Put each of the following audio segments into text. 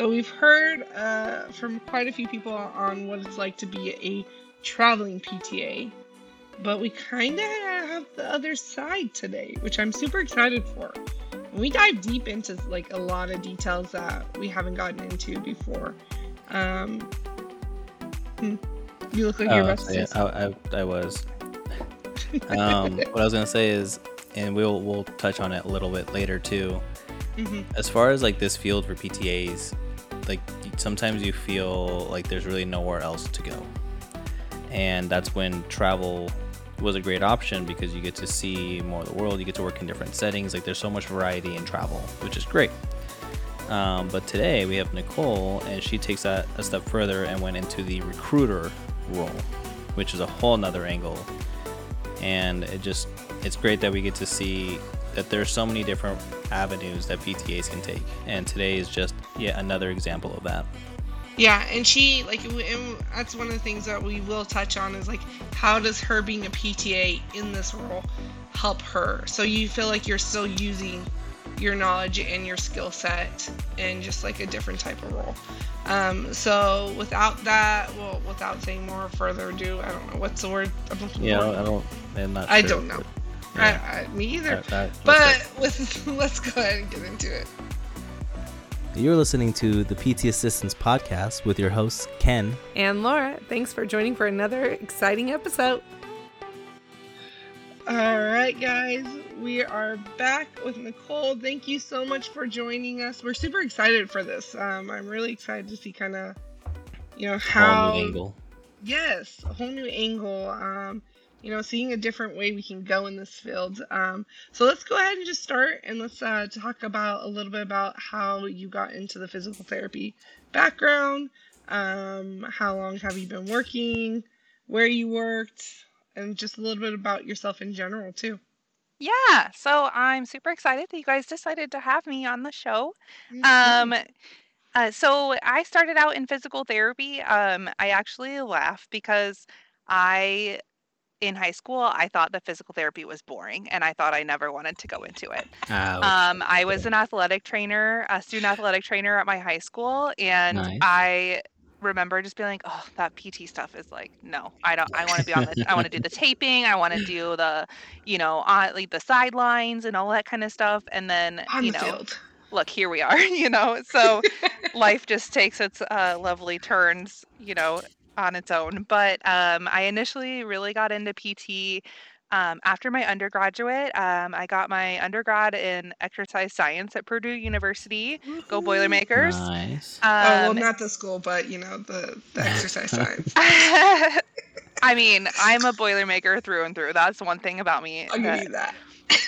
So we've heard uh, from quite a few people on what it's like to be a traveling PTA, but we kind of have the other side today, which I'm super excited for. And we dive deep into like a lot of details that we haven't gotten into before. Um, hmm. You look like you're Oh, about to say yeah. I, I, I was. Um, what I was gonna say is, and we'll we'll touch on it a little bit later too. Mhm. As far as like this field for PTAs, like sometimes you feel like there's really nowhere else to go, and that's when travel was a great option because you get to see more of the world. You get to work in different settings. Like there's so much variety in travel, which is great. Um, but today we have Nicole, and she takes that a step further and went into the recruiter role, which is a whole nother angle. And it just, it's great that we get to see that there's so many different avenues that PTAs can take. And today is just yet another example of that. Yeah, and she like and that's one of the things that we will touch on is like how does her being a PTA in this role help her? So you feel like you're still using your knowledge and your skill set in just like a different type of role. Um, so without that, well, without saying more further ado, I don't know what's the word. I'm Yeah? I don't, I'm not I don't know. but, yeah. I, I, me either. That- that- but that's with, let's go ahead and get into it. You're listening to the PT Assistants Podcast with your hosts, Ken. And Laura, thanks for joining for another exciting episode. All right, guys, we are back with Nicole. Thank you so much for joining us. We're super excited for this. Um, I'm really excited to see kind of, you know, Whole how. new angle. Yes, a whole new angle. Um, you know, seeing a different way we can go in this field. Um, so let's go ahead and just start and let's uh, talk about a little bit about how you got into the physical therapy background. Um, how long have you been working? Where you worked? And just a little bit about yourself in general, too. Yeah, so I'm super excited that you guys decided to have me on the show. Mm-hmm. Um, uh, so I started out in physical therapy. Um, I actually laugh because I, in high school, I thought that physical therapy was boring and I thought I never wanted to go into it. Ouch. Um, I was an athletic trainer, a student athletic trainer at my high school, and Nice. I remember just being like, "Oh, that PT stuff is like, no, I don't. I want to be on the. I want to do the taping. I want to do the, you know, on like the sidelines and all that kind of stuff." And then, on you the know, field. look, here we are. You know, so life just takes its uh, lovely turns. You know, on its own. But um, I initially really got into PT um, after my undergraduate. Um, I got my undergrad in exercise science at Purdue University. Go Boilermakers. Nice. oh, well, Um, not the school, but, you know, the, the exercise science. I mean, I'm a Boilermaker through and through. That's one thing about me. I'll give that- you that.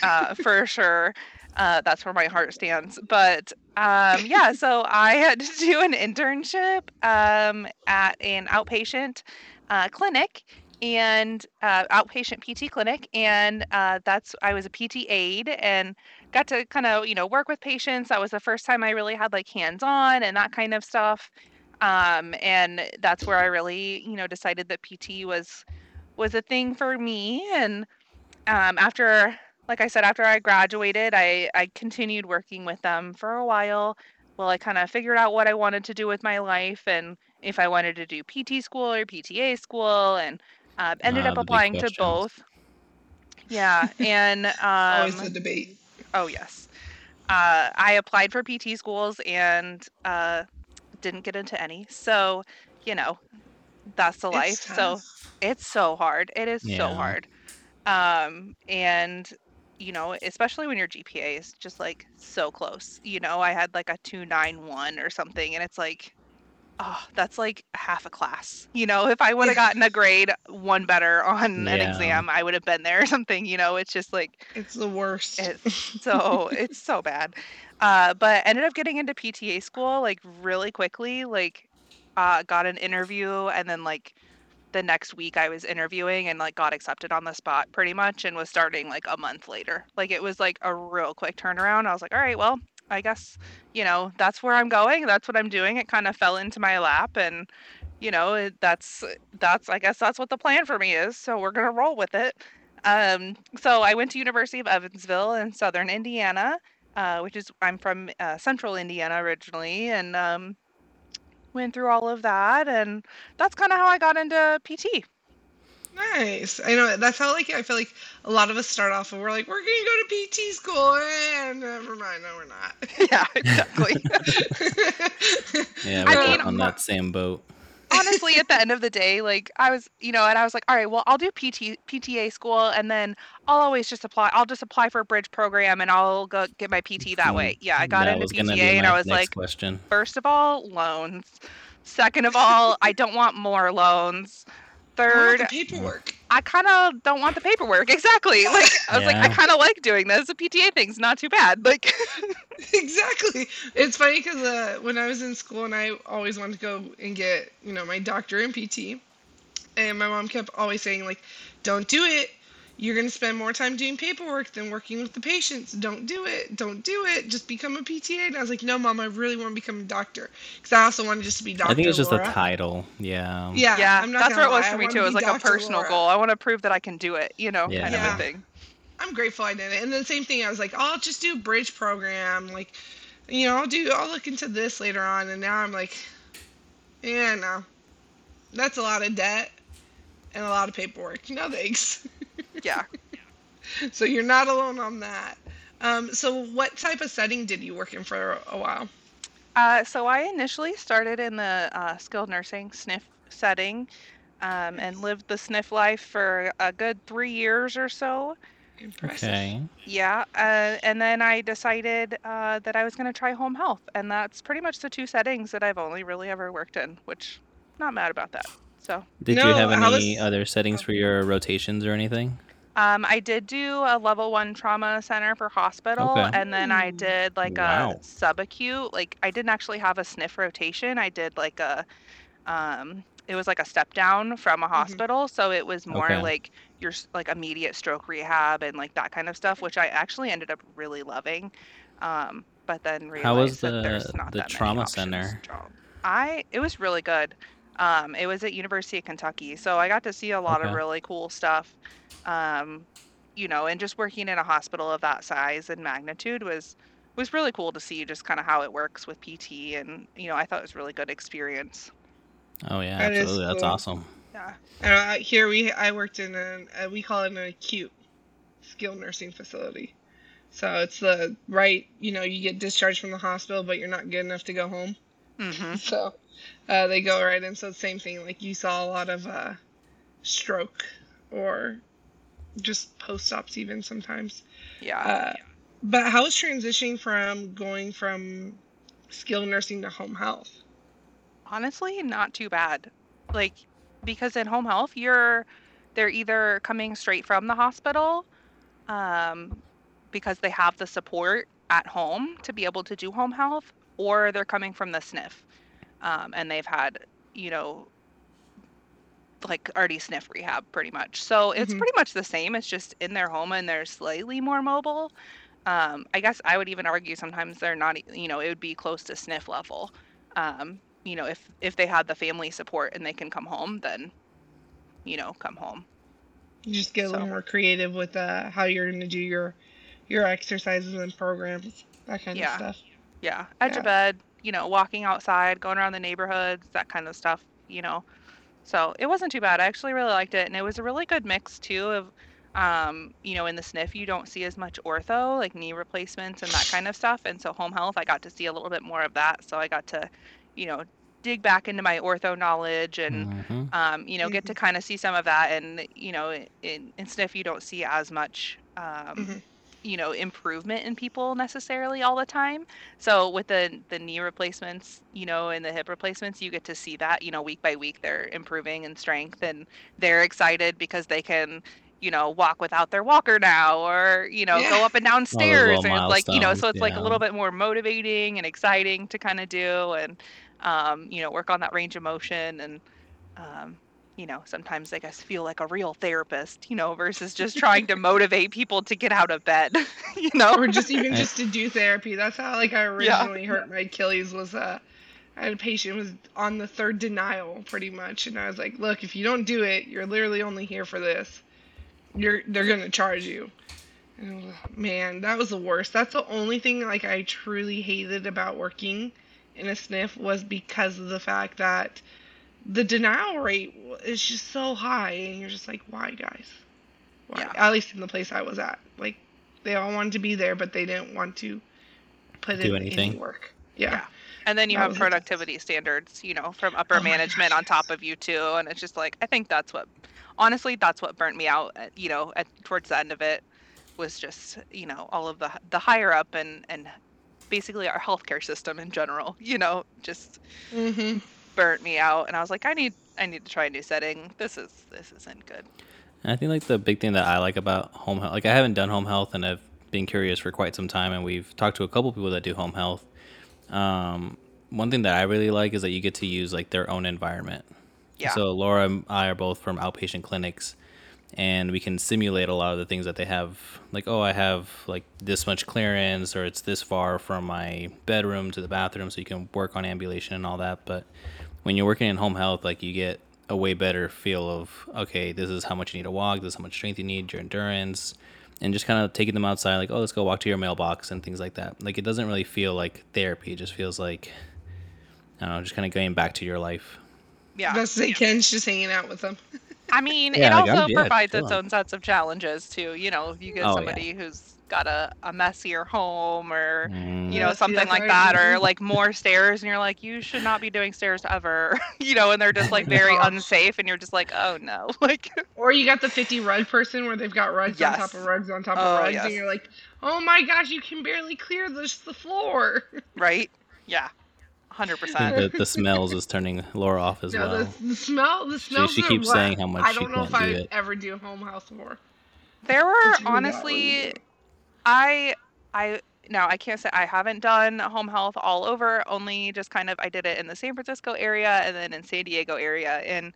uh, for sure. Uh, that's where my heart stands. But um, yeah, so I had to do an internship um, at an outpatient uh, clinic and uh, outpatient PT clinic, and uh, that's I was a PT aide and got to kind of you know work with patients. That was the first time I really had like hands on and that kind of stuff. Um, and that's where I really you know decided that PT was was a thing for me and um, after like i said after i graduated i i continued working with them for a while while i kind of figured out what i wanted to do with my life and if i wanted to do pt school or pta school and uh, ended Ah, up applying to both. Yeah and Always um the debate. oh yes. Uh, i applied for pt schools and uh, didn't get into any. So you know that's the life. It's so it's so hard. It is so hard. Um and you know especially when your gpa is just like so close you know i had like a 291 or something and it's like oh that's like half a class. You know if i would have gotten a grade one better on an exam i would have been there or something you know it's just like It's the worst. it's so it's so bad. Uh but ended up getting into pta school like really quickly like uh got an interview and then like the next week I was interviewing and like got accepted on the spot pretty much and was starting like a month later. Like it was like a real quick turnaround. I was like, all right, well, I guess, you know, that's where I'm going. That's what I'm doing. It kind of fell into my lap and you know, that's that's I guess that's what the plan for me is. So we're going to roll with it. Um so I went to University of Evansville in southern Indiana, uh, which is I'm from uh, central Indiana originally and um went through all of that, and that's kind of how I got into PT. Nice. I know that's how like I feel like a lot of us start off and we're like we're gonna go to PT school and never mind, no we're not. yeah, exactly. Yeah, we're mean, on that same boat. Honestly at the end of the day like i was you know and i was like all right well i'll do pt pta school and then i'll always just apply i'll just apply for a bridge program and i'll go get my pt that way. Yeah i got that into pta and i was like question. first of all loans. Second of all i don't want more loans third the paperwork. i kind of don't want the paperwork exactly like i was like i kind of like doing this the pta thing's not too bad like exactly. It's funny because uh, when I was in school and I always wanted to go and get, you know, my doctor in PT, and my mom kept always saying like, "Don't do it. You're gonna spend more time doing paperwork than working with the patients. Don't do it. Don't do it. Just become a PTA." And I was like, "No, mom, I really want to become a doctor because I also wanted just to be doctor." I think it's just Laura. a title. Yeah. Yeah, yeah I'm not that's gonna what it was lie, for me too it was be like a personal Laura. goal i want to prove that i can do it you know kind Yeah. of a thing I'm grateful I did it. And then same thing, I was like, oh, I'll just do bridge program. Like, you know, I'll do, I'll look into this later on. And now I'm like, yeah, no, that's a lot of debt and a lot of paperwork. No thanks. Yeah so you're not alone on that. Um, so what type of setting did you work in for a while? Uh, so I initially started in the uh, skilled nursing SNF setting um, and lived the SNF life for a good three years or so. Impressive. Okay. Yeah, uh, and then I decided uh, that I was going to try home health, and that's pretty much the two settings that I've only really ever worked in, which not mad about that. So Did you have any was- other settings for your rotations or anything? um, I did do a level one trauma center for hospital, Okay. and then I did like Wow. a subacute. Like I didn't actually have a sniff rotation. I did like a, um, it was like a step down from a hospital, so it was more Okay. like your like immediate stroke rehab and like that kind of stuff, which I actually ended up really loving. Um, but then realized How was that there's the- not the that many trauma options center? I it was really good. Um, it was at University of Kentucky, so I got to see a lot of really cool stuff. Um, you know, and just working in a hospital of that size and magnitude was was really cool to see just kind of how it works with PT, and you know, I thought it was a really good experience. Oh yeah, That is absolutely. That's awesome. Yeah. Uh, here we, I worked in an, uh, we call it an acute skilled nursing facility. So it's the right, you know, you get discharged from the hospital, but you're not good enough to go home. hmm So uh, they go right in. So the same thing. Like you saw a lot of uh, stroke or just post ops, even sometimes. Yeah. Uh, but how is transitioning from going from skilled nursing to home health? Honestly, not too bad. Like because in home health, you're they're either coming straight from the hospital, um, because they have the support at home to be able to do home health, or they're coming from the SNF, um, and they've had you know like already sniff rehab pretty much. So it's Mhm. pretty much the same. It's just in their home and they're slightly more mobile. Um, I guess I would even argue sometimes they're not, you know, it would be close to sniff level. Um, you know, if if they had the family support and they can come home, then, you know, come home. You just get a little more creative with uh, how you're going to do your your exercises and programs, that kind Yeah. of stuff. Yeah, edge Yeah. of bed, you know, walking outside, going around the neighborhoods, that kind of stuff, you know. So it wasn't too bad. I actually really liked it, and it was a really good mix too of, um, you know, in the sniff, you don't see as much ortho, like knee replacements and that kind of stuff, and so home health I got to see a little bit more of that. So I got to, you know, dig back into my ortho knowledge and Mhm. um, you know, get to kind of see some of that. And you know, in, in SNF, you don't see as much, um, Mhm. You know, improvement in people necessarily all the time. So with the the knee replacements, you know, and the hip replacements, you get to see that, you know, week by week they're improving in strength, and they're excited because they can. You know, walk without their walker now, or you know, go up and down stairs, and like you know, so milestones, it's like a little bit more motivating and exciting to kind of do, and um, you know, work on that range of motion and um, you know, sometimes I guess feel like a real therapist, you know, versus just trying to motivate people to get out of bed, you know. or just even just to do therapy. That's how like I originally hurt my Achilles was uh I had a patient was on the third denial pretty much and I was like, Look, if you don't do it, you're literally only here for this. You're they're gonna charge you. And was like, man, that was the worst. That's the only thing like I truly hated about working in a sniff was because of the fact that the denial rate is just so high, and you're just like, why, guys? Why? Yeah. At least in the place I was at, like they all wanted to be there, but they didn't want to put Do in anything. any work. Yeah. Yeah. And then you That have was productivity standards, you know, from upper Oh management gosh, on top of you too, and it's just like I think that's what, honestly, that's what burnt me out. At, you know, at towards the end of it, was just you know all of the the higher up and and basically our healthcare system in general, you know, just Mm-hmm. Burnt me out, and I was like, I need I need to try a new setting. This is this isn't good. And I think like the big thing that I like about home health, like I haven't done home health and I've been curious for quite some time, and we've talked to a couple people that do home health. Um, one thing that I really like is that you get to use like their own environment. Yeah. So Laura and I are both from outpatient clinics, and we can simulate a lot of the things that they have. Like, oh, I have like this much clearance, or it's this far from my bedroom to the bathroom, so you can work on ambulation and all that. But when you're working in home health, like you get a way better feel of okay, this is how much you need to walk, this is how much strength you need, your endurance, and just kind of taking them outside, like oh, let's go walk to your mailbox and things like that. Like it doesn't really feel like therapy; it just feels like I don't know, just kind of going back to your life. yeah. That's say Ken's just hanging out with them. I mean, Yeah, it like, I'm- also yeah, provides its chilling. own sets of challenges too. You know, if you get Oh, yeah. somebody who's got a, a messier home or Mm. you know something that's like right. that or like more stairs and you're like you should not be doing stairs ever you know and they're just like very unsafe and you're just like oh no like Or you got the 50 rug person where they've got rugs on top of rugs on top Oh, of rugs, yes. and you're like, oh my gosh, you can barely clear this the floor. right yeah 100% the, the smells is turning Laura off as no, well. the, the smell, the She- smell. she keeps saying how much I don't know if can't I do would ever do home health for. there were But you would not honestly really do it. I I now I can't say I haven't done home health all over. Only just kind of I did it in the San Francisco area and then in San Diego area, and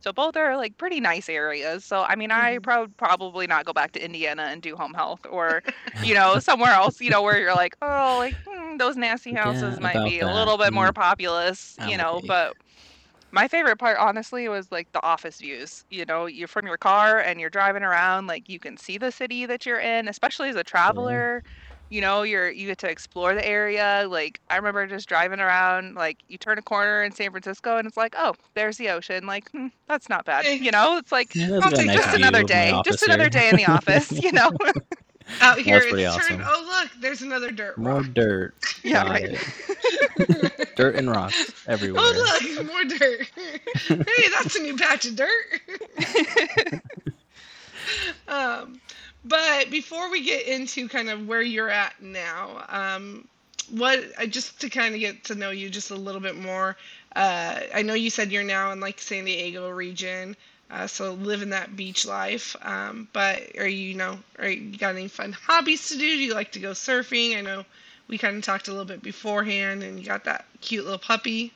so both are like pretty nice areas. So I mean, I Mhm. prob probably not go back to Indiana and do home health, or you know somewhere else, you know, where you're like, oh, like hmm, those nasty Yeah, houses might about be a little bit more Mm. populous, you know, but. My favorite part, honestly, was like the office views. You know, you're from your car and you're driving around, like you can see the city that you're in, especially as a traveler. You know, you're you get to explore the area. Like I remember just driving around, like you turn a corner in San Francisco and it's like, oh, there's the ocean. Like hmm, that's not bad. Eh. You know, it's like Yeah, that's I'll a take nice just another day, just another day in the office. You know, Out here, it's turned. Oh look, there's another dirt More rock. dirt. Yeah, Got right. dirt and rocks everywhere. Oh look, more dirt. hey, that's a new patch of dirt. um, but before we get into kind of where you're at now, um, what I just to kind of get to know you just a little bit more. Uh, I know you said you're now in like San Diego region, uh, so living that beach life. Um, but are you, you know, are you got any fun hobbies to do? Do you like to go surfing? I know we kind of talked a little bit beforehand, and you got that cute little puppy.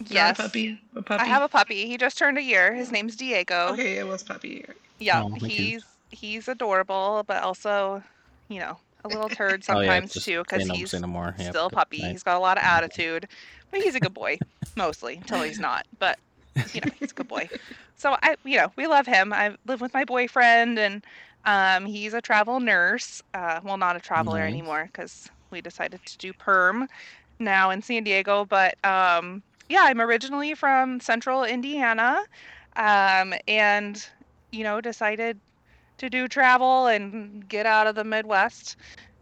Not a yes. puppy. A puppy. I have a puppy. He just turned a year. His name's Diego. Okay, it was puppy. Yeah, Oh, my goodness. he's he's adorable, but also, you know, a little turd Oh, yeah, sometimes too, because he's say no more. Yep, still a puppy. night. He's got a lot of attitude, but he's a good boy mostly until he's not. But you know, he's a good boy. So I, you know, we love him. I live with my boyfriend, and um, he's a travel nurse. Uh, well, not a traveler Nice. anymore because we decided to do perm now in San Diego. But um, yeah, I'm originally from Central Indiana, um, and you know, decided to do travel and get out of the Midwest.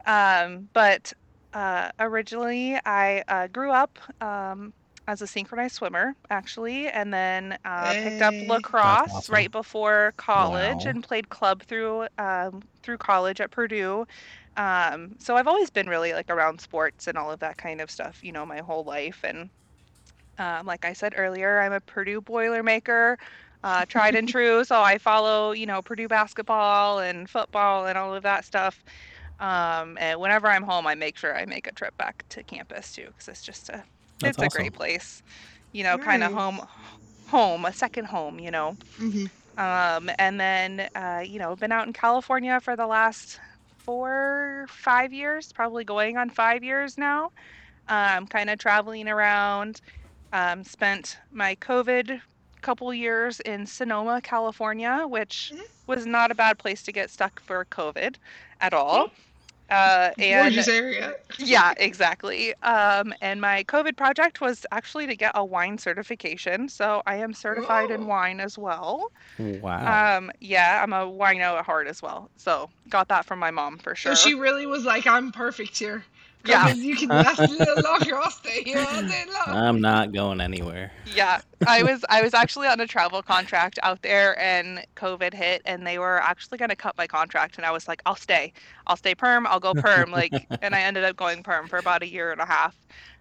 Um, but uh, originally, I uh, grew up um, as a synchronized swimmer, actually, and then uh, picked up lacrosse awesome. right before college Wow. and played club through um, through college at Purdue. Um, so I've always been really like around sports and all of that kind of stuff, you know, my whole life. And um, like I said earlier, I'm a Purdue Boilermaker, uh, tried and true. So I follow, you know, Purdue basketball and football and all of that stuff. Um, and whenever I'm home, I make sure I make a trip back to campus too, because it's just a That's it's a great place. You know, kind of home, home, a second home. You know. hmm Um, and then, uh, you know, been out in California for the last four, five years, probably going on five years now. Um, kind of traveling around. Um, spent my COVID couple years in Sonoma, California, which Mhm. was not a bad place to get stuck for COVID at all. Uh, and Gorgeous area. yeah, exactly. Um, and my COVID project was actually to get a wine certification. So I am certified in wine as well. Wow. Um, yeah, I'm a wino at heart as well. So got that from my mom for sure. So she really was like, I'm perfect here. Yeah. You can last a little longer. I'll stay here all day long. I'm not going anywhere. yeah, I was I was actually on a travel contract out there, and COVID hit, and they were actually going to cut my contract, and I was like, I'll stay, I'll stay perm, I'll go perm, like, and I ended up going perm for about a year and a half.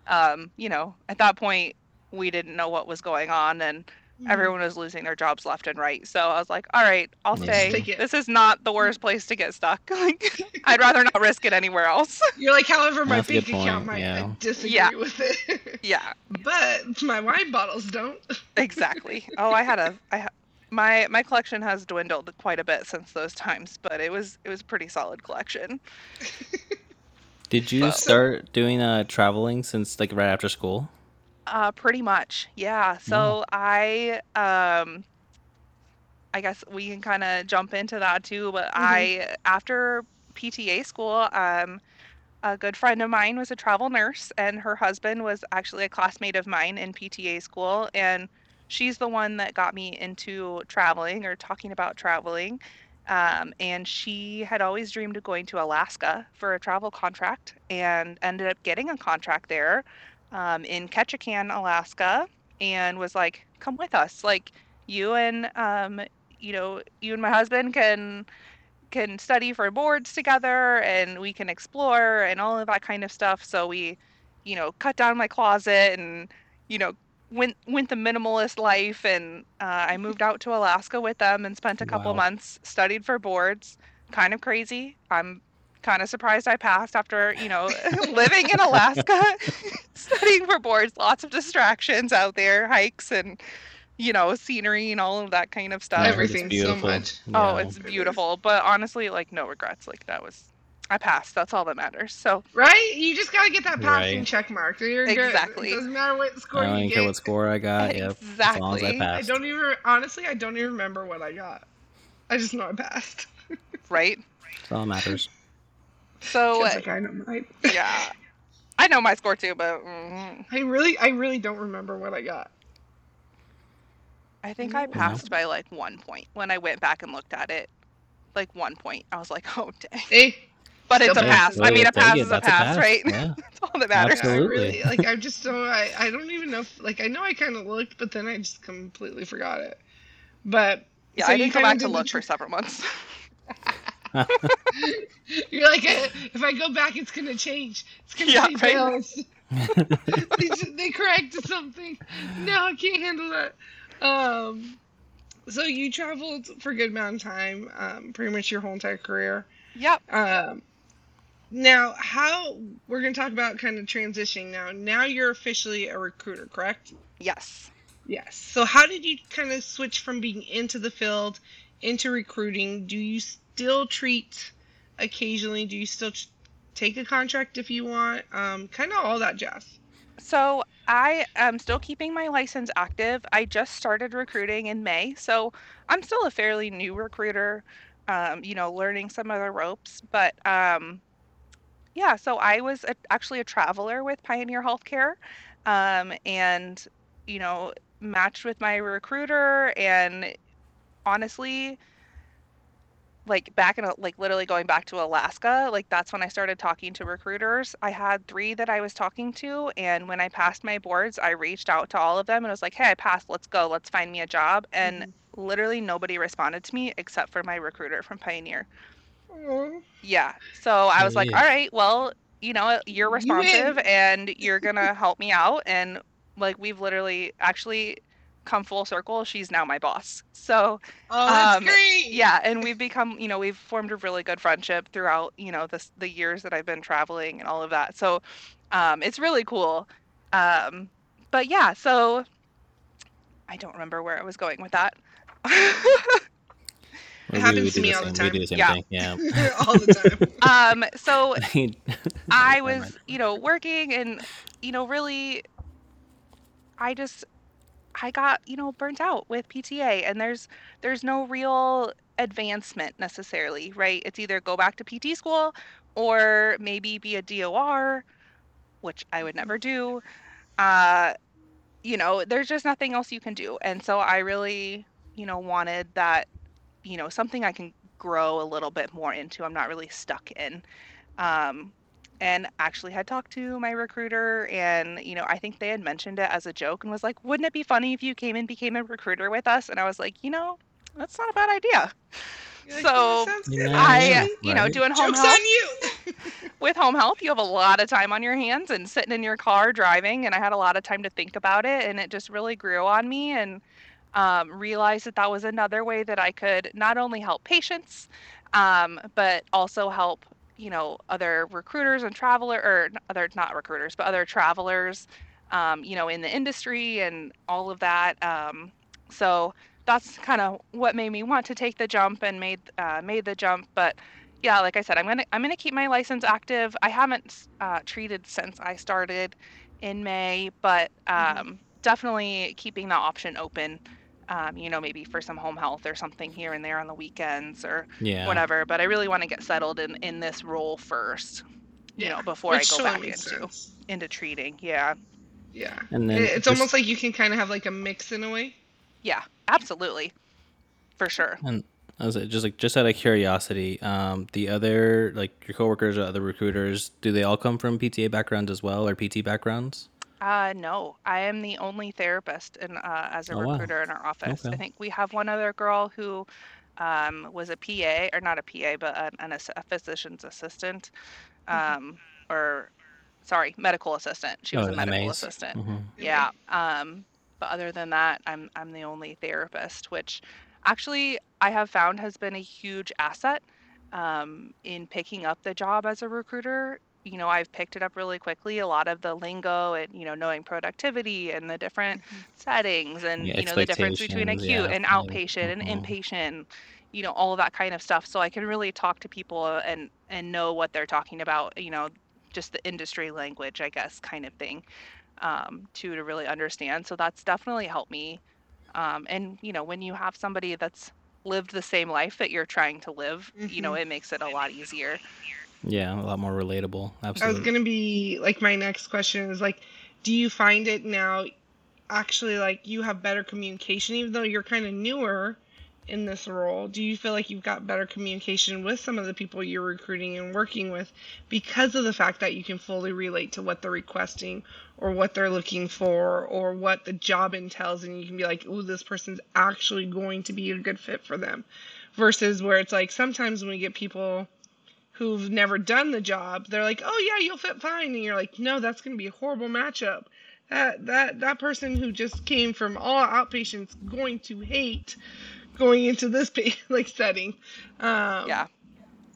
Um, you know, at that point, we didn't know what was going on, and Mm-hmm. everyone was losing their jobs left and right. So I was like, all right, I'll Yeah. stay. This is not the worst place to get stuck. Like, I'd rather not risk it anywhere else. You're like, however, my That's bank account point, might yeah. Disagree Yeah. with it. yeah, but my wine bottles don't. exactly. Oh, I had a I ha- my my collection has dwindled quite a bit since those times, but it was it was a pretty solid collection. Did you So- start doing uh traveling since like right after school? Uh, pretty much, yeah. So I um, I guess we can kind of jump into that too. But I after PTA school, um, a good friend of mine was a travel nurse, and her husband was actually a classmate of mine in PTA school, and she's the one that got me into traveling or talking about traveling. Um, and she had always dreamed of going to Alaska for a travel contract and ended up getting a contract there um, in Ketchikan, Alaska, and was like, "Come with us. Like you and um, you know, you and my husband can can study for boards together, and we can explore and all of that kind of stuff." So we, you know, cut down my closet and you know went went the minimalist life, and uh, I moved out to Alaska with them and spent a couple Wow. months studied for boards. Kind of crazy. I'm kind of surprised I passed after, you know, living in Alaska, studying for boards, lots of distractions out there, hikes and, you know, scenery and all of that kind of stuff. I heard Everything so much. Oh, it's beautiful. But honestly, like, no regrets. Like, that was, I passed. That's all that matters. So, Right? You just gotta get that passing Right. check mark. You're good. Exactly. It doesn't matter what score I don't you even care what score I got. Yep. As long as I Exactly. I don't even honestly. I don't even remember what I got. I just know I passed. right? That's all that matters. So, Feels like I know mine. yeah. I know my score too, but mm, I really, I really don't remember what I got. I think I passed by like one point when I went back and looked at it. Like one point. I was like, oh, dang. Hey, But it's a Still pass. I mean, a pass it, is a that's pass, right? Yeah. That's all that matters. I Absolutely. really, like I just don't. I, I don't even know. If, like I know I kind of looked, but then I just completely forgot it. But Yeah, so I you didn't go back to look tr- for several months. You're like, eh, if I go back, it's gonna change. It's gonna Yeah, pay right. they, just- they corrected something. No, I can't handle that. Um, so you traveled for a good amount of time, um, pretty much your whole entire career. yep. Um, now, how we're gonna talk about kind of transitioning now. Now you're officially a recruiter, correct? Yes. Yes. So how did you kind of switch from being into the field into recruiting? Do you still treat occasionally? Do you still take a contract if you want? Um, kind of all that jazz. So I am still keeping my license active. I just started recruiting in May, so I'm still a fairly new recruiter. Um, you know, learning some of the ropes, but um, yeah. So I was a, actually a traveler with Pioneer Healthcare, um, and you know, matched with my recruiter, and honestly, like back in like literally going back to Alaska, like that's when I started talking to recruiters. I had three that I was talking to, and when I passed my boards, I reached out to all of them and was like, "Hey, I passed. Let's go. Let's find me a job." And mm-hmm. literally nobody responded to me except for my recruiter from Pioneer. Aw. Yeah. So I was like, Yeah. "All right, well, you know, you're responsive win." and you're gonna help me out." And like we've literally actually come full circle. She's now my boss. So Oh, that's Um, great. yeah and we've become you know we've formed a really good friendship throughout you know the, the years that i've been traveling and all of that so um, it's really cool um, but yeah so i don't remember where i was going with that We- we happens to me all the same- time. The Yeah. thing. Yeah. all the time. um, so I I was, you know, working and, you know, really, I just, I got, you know, burnt out with PTA and there's there's no real advancement necessarily, right? It's either go back to PT school or maybe be a DOR, which I would never do. Uh, you know, there's just nothing else you can do. And so I really, you know, wanted that, you know, something I can grow a little bit more into. I'm not really stuck in. Um, and actually had talked to my recruiter and you know i think they had mentioned it as a joke and was like wouldn't it be funny if you came and became a recruiter with us and i was like you know that's not a bad idea like, so "Yeah, sounds Yeah, good." i yeah, you know right. doing home Joke's health on you. with home health you have a lot of time on your hands and sitting in your car driving and i had a lot of time to think about it and it just really grew on me and um, realized that that was another way that i could not only help patients um, but also help you know other recruiters and traveler or other not recruiters but other travelers um, you know in the industry and all of that um, so that's kind of what made me want to take the jump and made uh, made the jump but yeah like i said i'm gonna i'm gonna keep my license active i haven't uh, treated since i started in may but Mhm. um, definitely keeping that option open um, you know maybe for some home health or something here and there on the weekends or Yeah. whatever but i really want to get settled in in this role first you Yeah, know before Which i go totally back into sense. into treating yeah Yeah. And then it's just- almost like you can kind of have like a mix in a way. yeah absolutely for sure And I was just like just out of curiosity, um, the other like your coworkers or other recruiters, do they all come from PTA backgrounds as well or PT backgrounds? Uh, no, I am the only therapist in uh, as a Oh, wow. recruiter in our office. I Okay. think we have one other girl who um, was a PA, or not a PA, but an, an ass- a physician's assistant, um, or sorry, medical assistant. She was Oh, a medical MAs. assistant. Mhm. Yeah. Um, but other than that, I'm I'm the only therapist, which actually I have found has been a huge asset um, in picking up the job as a recruiter. You know, I've picked it up really quickly. A lot of the lingo and you know knowing productivity and the different settings and Yeah, you know the difference between acute yeah, and outpatient and mhm. inpatient. You know all of that kind of stuff. So I can really talk to people and and know what they're talking about. You know, just the industry language, I guess, kind of thing um, to to really understand. So that's definitely helped me. Um, and you know, when you have somebody that's lived the same life that you're trying to live, you know, Mhm. it makes it a lot easier. Yeah, a lot more relatable. Absolutely. I was gonna be like my next question is like, do you find it now actually like you have better communication even though you're kind of newer in this role? Do you feel like you've got better communication with some of the people you're recruiting and working with because of the fact that you can fully relate to what they're requesting or what they're looking for or what the job entails and you can be like, "Ooh, this person's actually going to be a good fit for them." Versus where it's like sometimes when we get people who've never done the job, they're like, "Oh yeah, you'll fit fine," and you're like, "No, that's going to be a horrible matchup. That that that person who just came from all outpatients going to hate going into this like setting." Um, Yeah.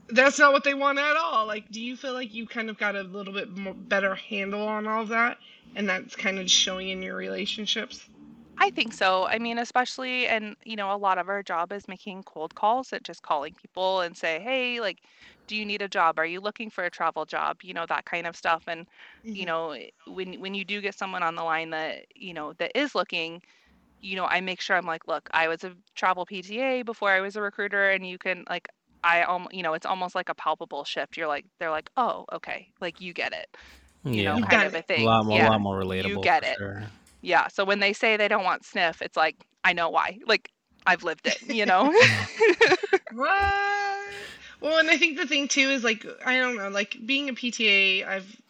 that's not what they want at all. Like, do you feel like you kind of got a little bit more better handle on all of that, and that's kind of showing in your relationships? I think so. I mean, especially, and you know, a lot of our job is making cold calls and just calling people and say, hey, like, do you need a job? Are you looking for a travel job? You know, that kind of stuff. And you Mhm. know, when when you do get someone on the line that you know that is looking, you know, I make sure I'm like, look, I was a travel PTA before I was a recruiter, and you can like, I almost, you know, it's almost like a palpable shift. You're like, they're like, oh, okay, like you get it, you Yeah. know, You kind got of a it. a thing. lot more, yeah, a lot more relatable. you get it. Sure. Yeah. So when they say they don't want sniff, it's like I know why. Like I've lived it, you know. What? Well, and I think the thing too is like I don't know, like being a PTA, I've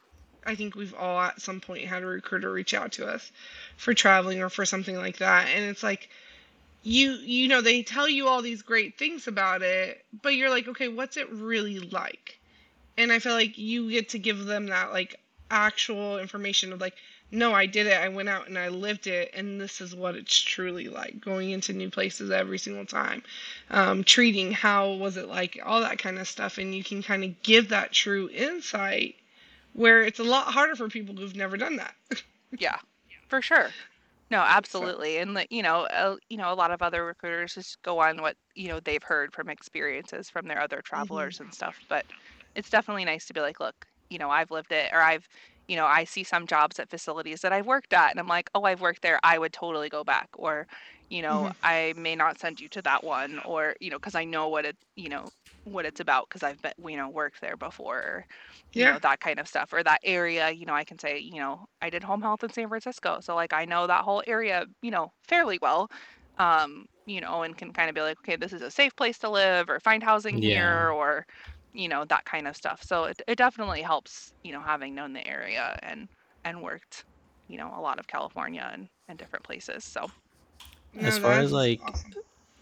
I think we've all at some point had a recruiter reach out to us for traveling or for something like that, and it's like you you know they tell you all these great things about it, but you're like, okay, what's it really like? And I feel like you get to give them that like actual information of like, no, I did it. I went out and I lived it, and this is what it's truly like going into new places every single time um, treating, how was it like, all that kind of stuff. And you can kind of give that true insight where it's a lot harder for people who've never done that. yeah, for sure. No, absolutely. And like, you know, uh, you know, a lot of other recruiters just go on what, you know, they've heard from experiences from their other travelers and stuff, but it's definitely nice to be like, look, you know, I've lived it or I've, you know, I see some jobs at facilities that I've worked at and I'm like, "Oh, I've worked there. I would totally go back." Or, you know, Mhm. I may not send you to that one or, you know, cuz I know what it, you know, what it's about because I've been, you know, worked there before. Or, you Yeah. know, that kind of stuff or that area, you know, I can say, you know, I did home health in San Francisco. So like I know that whole area, you know, fairly well. Um, you know, and can kind of be like, okay, this is a safe place to live or find housing Yeah. here or you know that kind of stuff so it, it definitely helps you know having known the area and and worked you know a lot of california and, and different places so As far as, like, awesome.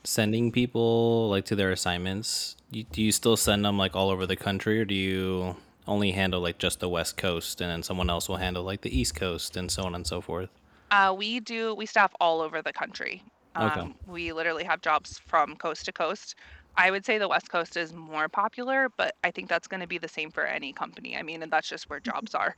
Sending people like to their assignments, you, do you still send them like all over the country, or do you only handle like just the West Coast, and then someone else will handle like the East Coast, and so on and so forth? uh, we do we staff all over the country Okay. um, we literally have jobs from coast to coast i would say the west coast is more popular but i think that's going to be the same for any company i mean and that's just where jobs are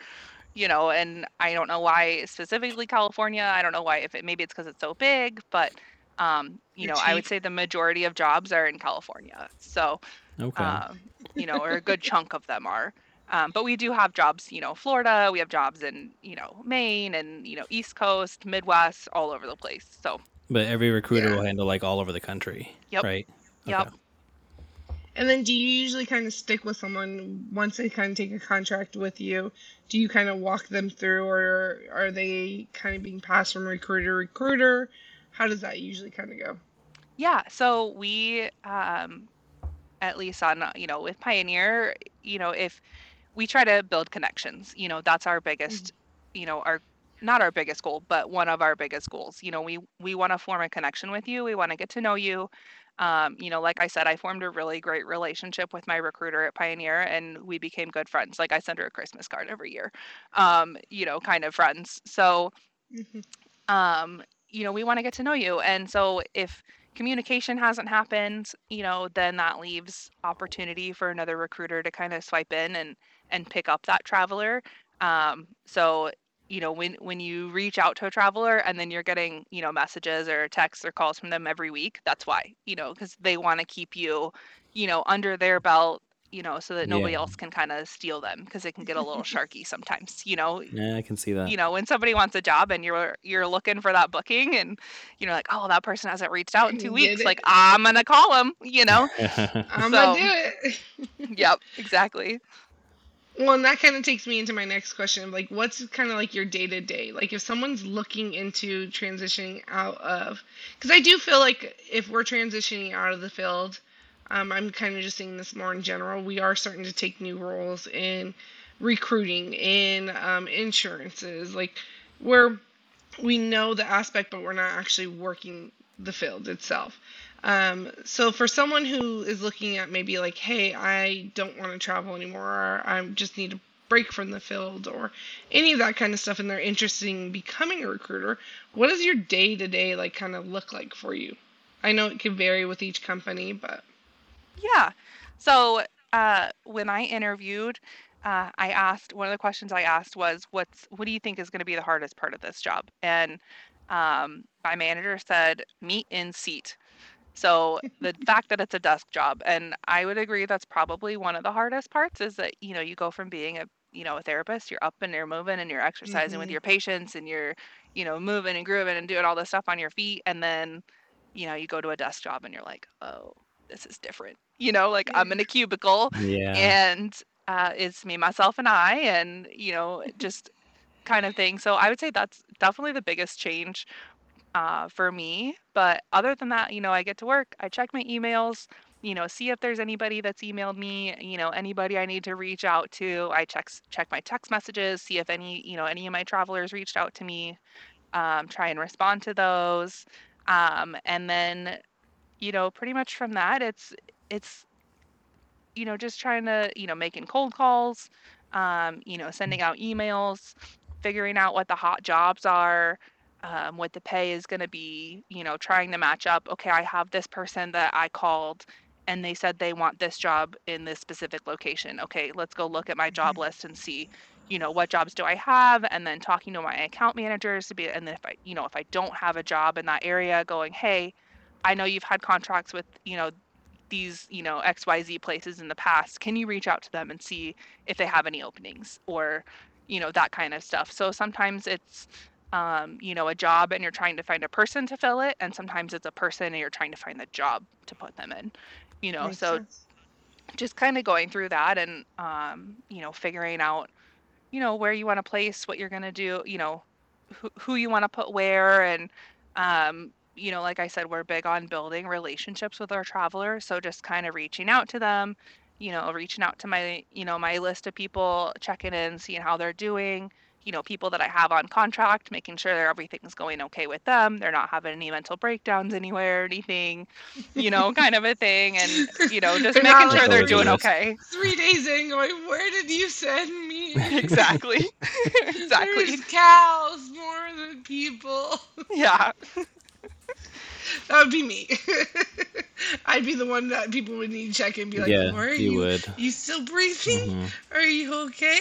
you know and i don't know why specifically california i don't know why if it maybe it's because it's so big but um, you know i would say the majority of jobs are in california so Okay. um, you know, or a good chunk of them are. Um, but we do have jobs, you know, Florida. We have jobs in, you know, Maine and you know, East Coast, Midwest, all over the place. So, but every recruiter Yeah. will handle like all over the country. Yep. Right. yep. And then do you usually kind of stick with someone once they kind of take a contract with you? Do you kind of walk them through, or are they kind of being passed from recruiter to recruiter? How does that usually kind of go? Yeah. So we, um, at least on, you know, with Pioneer, you know, if we try to build connections, you know, that's our biggest, you know, our not our biggest goal, but one of our biggest goals. You know, we we want to form a connection with you. We want to get to know you. Um, you know, like I said, I formed a really great relationship with my recruiter at Pioneer, and we became good friends. Like I send her a Christmas card every year. Um, you know, kind of friends. So Mhm. um, you know, we want to get to know you. And so if communication hasn't happened, you know, then that leaves opportunity for another recruiter to kind of swipe in and and pick up that traveler. Um, so you know, when when you reach out to a traveler and then you're getting, you know, messages or texts or calls from them every week, that's why, you know, because they want to keep you, you know, under their belt, you know, so that nobody Yeah. else can kind of steal them because it can get a little sharky sometimes, you know, Yeah, I can see that. you know when somebody wants a job and you're you're looking for that booking and you know like oh that person hasn't reached out in two weeks like i'm gonna call them you know I'm So- gonna do it. yep exactly Well, and that kind of takes me into my next question. of Like, what's kind of like your day to day? Like, if someone's looking into transitioning out of, because I do feel like if we're transitioning out of the field, um, I'm kind of just saying this more in general. We are starting to take new roles in recruiting, in um, insurances, like where we know the aspect, but we're not actually working the field itself. Um, so for someone who is looking at maybe like, hey, I don't want to travel anymore, or I just need a break from the field, or any of that kind of stuff, and they're interested in becoming a recruiter, what does your day to day like kind of look like for you? I know it can vary with each company, but. Yeah. So uh, when i interviewed uh, i asked one of the questions i asked was what's what do you think is going to be the hardest part of this job? And um, my manager said meet in seat so the fact that it's a desk job and i would agree that's probably one of the hardest parts is that you know you go from being a you know a therapist you're up and you're moving and you're exercising with Mhm. your patients and you're you know moving and grooving and doing all this stuff on your feet and then you know you go to a desk job and you're like oh this is different you know like i'm in a cubicle yeah. and uh, it's me myself and i and you know just kind of thing so i would say that's definitely the biggest change uh, for me but other than that you know i get to work i check my emails you know see if there's anybody that's emailed me you know anybody i need to reach out to i check check my text messages see if any you know any of my travelers reached out to me um, try and respond to those um, and then you know pretty much from that it's it's you know just trying to you know making cold calls um, you know sending out emails figuring out what the hot jobs are um, what the pay is going to be you know trying to match up okay i have this person that i called and they said they want this job in this specific location. Okay let's go look at my job list and see you know what jobs do i have and then talking to my account managers to be and then if i you know if i don't have a job in that area going hey i know you've had contracts with you know these you know xyz places in the past. Can you reach out to them and see if they have any openings or you know, that kind of stuff. So sometimes it's, um, you know, a job and you're trying to find a person to fill it, and sometimes it's a person and you're trying to find the job to put them in. You know, Makes so sense. just kind of going through that and um, you know figuring out you know where you want to place what you're going to do you know who, who you want to put where and um, you know like i said we're big on building relationships with our travelers so just kind of reaching out to them you know reaching out to my you know my list of people checking in seeing how they're doing you know people that i have on contract making sure that everything's going okay with them they're not having any mental breakdowns anywhere or anything you know kind of a thing and you know just making not sure they're doing okay Three days in, going, where did you send me? exactly exactly There's cows more than people. yeah That would be me. I'd be the one that people would need to check and be like, yeah, where are you you? would. You still breathing? Mhm. Are you okay?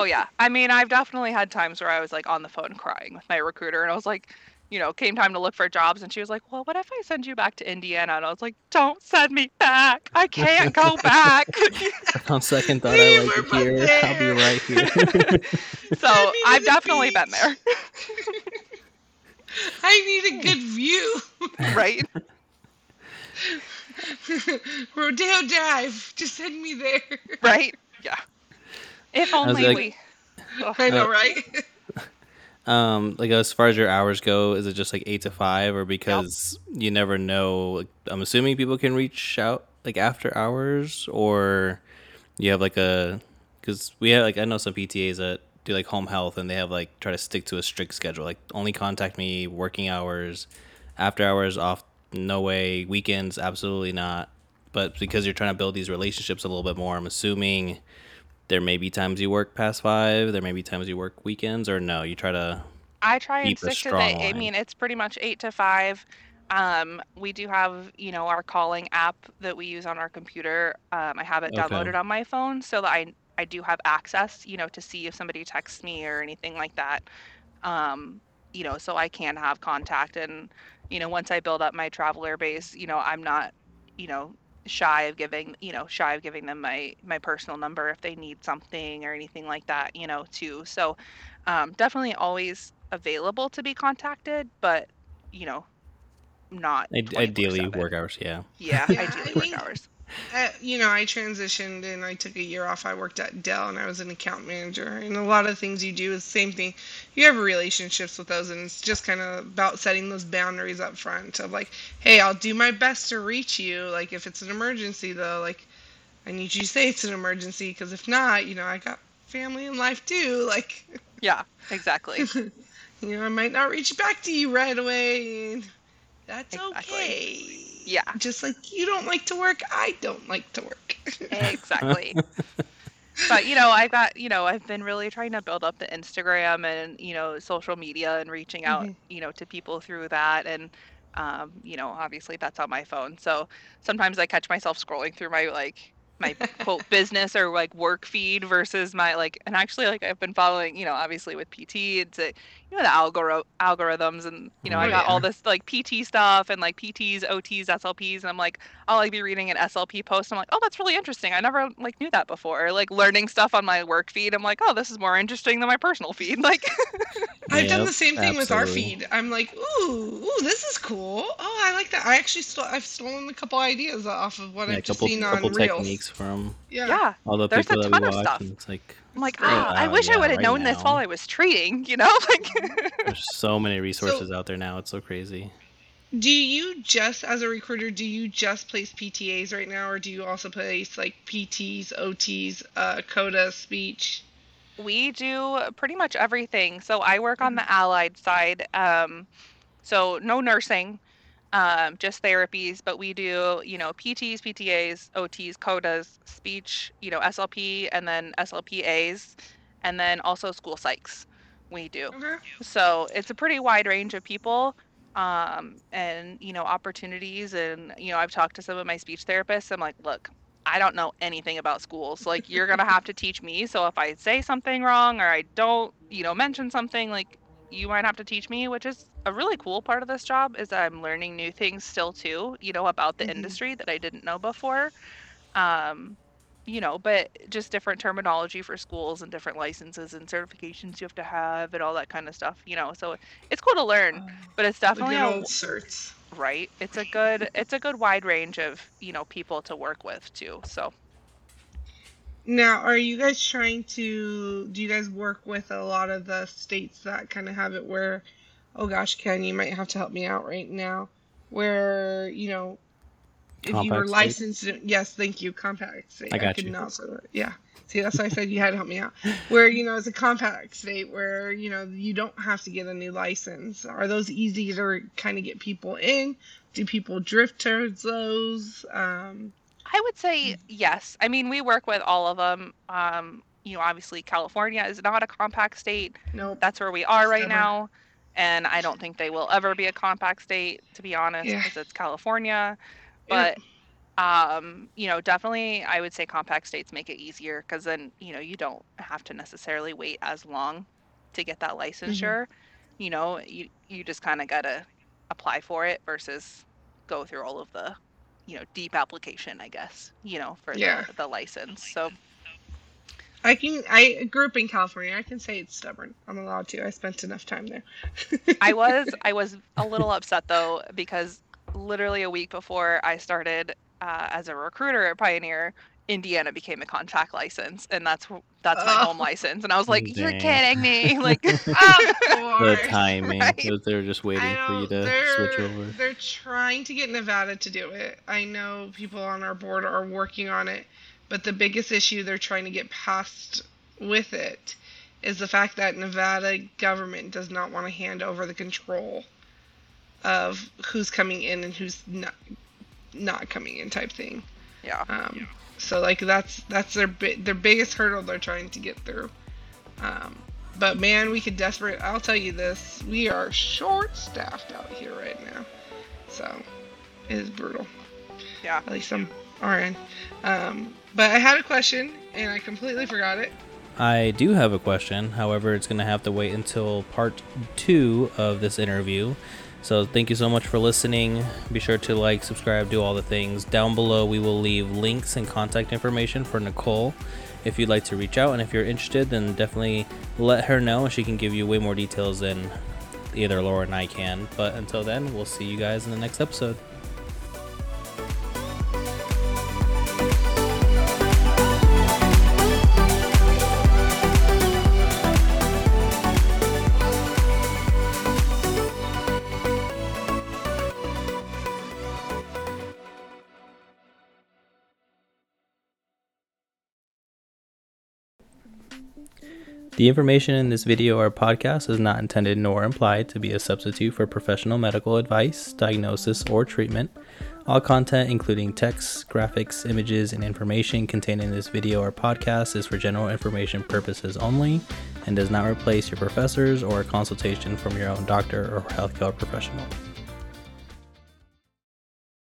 Oh yeah i mean i've definitely had times where i was like on the phone crying with my recruiter and i was like you know came time to look for jobs and she was like well what if i send you back to indiana and i was like don't send me back i can't go back On second thought, We I like were it both here. I'll be right here. so Send me to i've the definitely been there I need a good view. right Rodeo Drive. Just send me there. right yeah if was only like- we I know, right? Um, like as far as your hours go, is it just like eight to five, or because you never know? Like, I'm assuming people can reach out like after hours, or you have like a because we have like I know some PTAs that do like home health, and they have like try to stick to a strict schedule, like only contact me working hours, after hours off, no way, weekends absolutely not. But because you're trying to build these relationships a little bit more, I'm assuming there may be times you work past five, there may be times you work weekends, or no, you try to I try and stick to the. I mean, it's pretty much eight to five. Um, we do have, you know, our calling app that we use on our computer. Um, I have it Okay. downloaded on my phone so that I I do have access, you know, to see if somebody texts me or anything like that. Um, you know, so I can have contact and, you know, once I build up my traveler base, you know, I'm not, you know, shy of giving, you know, shy of giving them my my personal number if they need something or anything like that, you know, too. So, um, definitely always available to be contacted, but you know, not Ide- ideally work hours. Yeah. Yeah, Yeah, ideally I work hours. Uh, you know, I transitioned and I took a year off. I worked at Dell and I was an account manager. And a lot of things you do is the same thing. You have relationships with those, and it's just kind of about setting those boundaries up front of like, hey, I'll do my best to reach you. Like, if it's an emergency, though, like, I need you to say it's an emergency because if not, you know, I got family and life too. Like, Yeah, exactly. you know, I might not reach back to you right away. And that's Exactly. okay. Yeah. Just like you don't like to work, I don't like to work. exactly. but you know, I've got you know, I've been really trying to build up the Instagram and you know, social media and reaching out, Mhm. you know, to people through that and um, you know, obviously that's on my phone. So sometimes I catch myself scrolling through my like my quote business or like work feed versus my like and actually like I've been following, you know, obviously with PT it's a, you know the algor- algorithms and you know, I Oh, got all this like PT stuff and like PTs, OTs, SLPs and I'm like oh, I'll like be reading an SLP post. I'm like, oh, that's really interesting. I never like knew that before. Like learning stuff on my work feed. I'm like, oh, this is more interesting than my personal feed. Like, I've done the same thing with our feed. I'm like, ooh, ooh, this is cool. Oh, I like that. I actually stole. I've stolen a couple ideas off of what Yeah, a I've just couple seen on couple Reels. techniques from Yeah. yeah, all the There's a people that ton we of watch, stuff. and it's like I'm like, Oh, ah, I wish I would have right known this while I was treating. You know, like, there's so many resources out there now. It's so crazy. Do you just, as a recruiter, do you just place PTAs right now, or do you also place like PTs, OTs, uh, COTA, speech? we do pretty much everything. So I work on the allied side. Um, so no nursing, um, just therapies, but we do, you know, PTs, PTAs, OTs, COTAs, speech, you know, SLP, and then SLPAs, and then also school psychs. We do. Okay. So it's a pretty wide range of people um, and, you know, opportunities. And, you know, I've talked to some of my speech therapists. I'm like, look, I don't know anything about schools. Like, you're going to have to teach me. So if I say something wrong or I don't, you know, mention something, like, you might have to teach me, which is a really cool part of this job is I'm learning new things still too, you know, about the Mhm. industry that I didn't know before. Um, you know, but just different terminology for schools and different licenses and certifications you have to have and all that kind of stuff, you know. So it's cool to learn, but it's The definitely a, old certs. right. It's a good it's a good wide range of, you know, people to work with too. So Now, are you guys trying to? Do you guys work with a lot of the states that kind of have it where? Oh gosh, Ken, you might have to help me out right now. Where you know, if you were Compact state? licensed, yes, thank you, compact state. I got could you. not. Yeah. See, that's why I said you had to help me out. Where you know, it's a compact state where you know you don't have to get a new license. Are those easy to kind of get people in? Do people drift towards those? Um, I would say yes. I mean, we work with all of them. Um, you know, obviously California is not a compact state. nope. That's where we are right Never. now. And I don't think they will ever be a compact state, to be honest, Yeah. because it's California. But um, you know, definitely I would say compact states make it easier because then, you know, you don't have to necessarily wait as long to get that licensure. You know, you you just kind of got to apply for it versus go through all of the, you know, deep application, I guess, you know, for Yeah. the, the license. So, I can. I grew up in California. I can say it's stubborn. I'm allowed to. I spent enough time there. I was I was a little upset though because literally a week before I started uh, as a recruiter at Pioneer, Indiana became a contract license, and that's wh- that's my Oh. home license. And I was like, "You're kidding me!" Like, Of The timing. Right. They They're just waiting for you to switch over. They're trying to get Nevada to do it. I know people on our board are working on it, but the biggest issue they're trying to get past with it is the fact that Nevada government does not want to hand over the control of who's coming in and who's not not coming in type thing. yeah, Um, so like that's that's their bi- their biggest hurdle they're trying to get through. Um, but man, we could desperate. I'll tell you this: we are short staffed out here right now, so it is brutal. yeah. At least I'm end. Um, but I had a question and I completely forgot it. I do have a question. However, it's going to have to wait until part two of this interview. So, thank you so much for listening. Be sure to like, subscribe, do all the things. Down below, we will leave links and contact information for Nicole if you'd like to reach out. And if you're interested, then definitely let her know. She can give you way more details than either Laura and I can. But until then, we'll see you guys in the next episode. The information in this video or podcast is not intended nor implied to be a substitute for professional medical advice, diagnosis, or treatment. All content, including text, graphics, images, and information contained in this video or podcast, is for general information purposes only and does not replace your professors or a consultation from your own doctor or healthcare professional.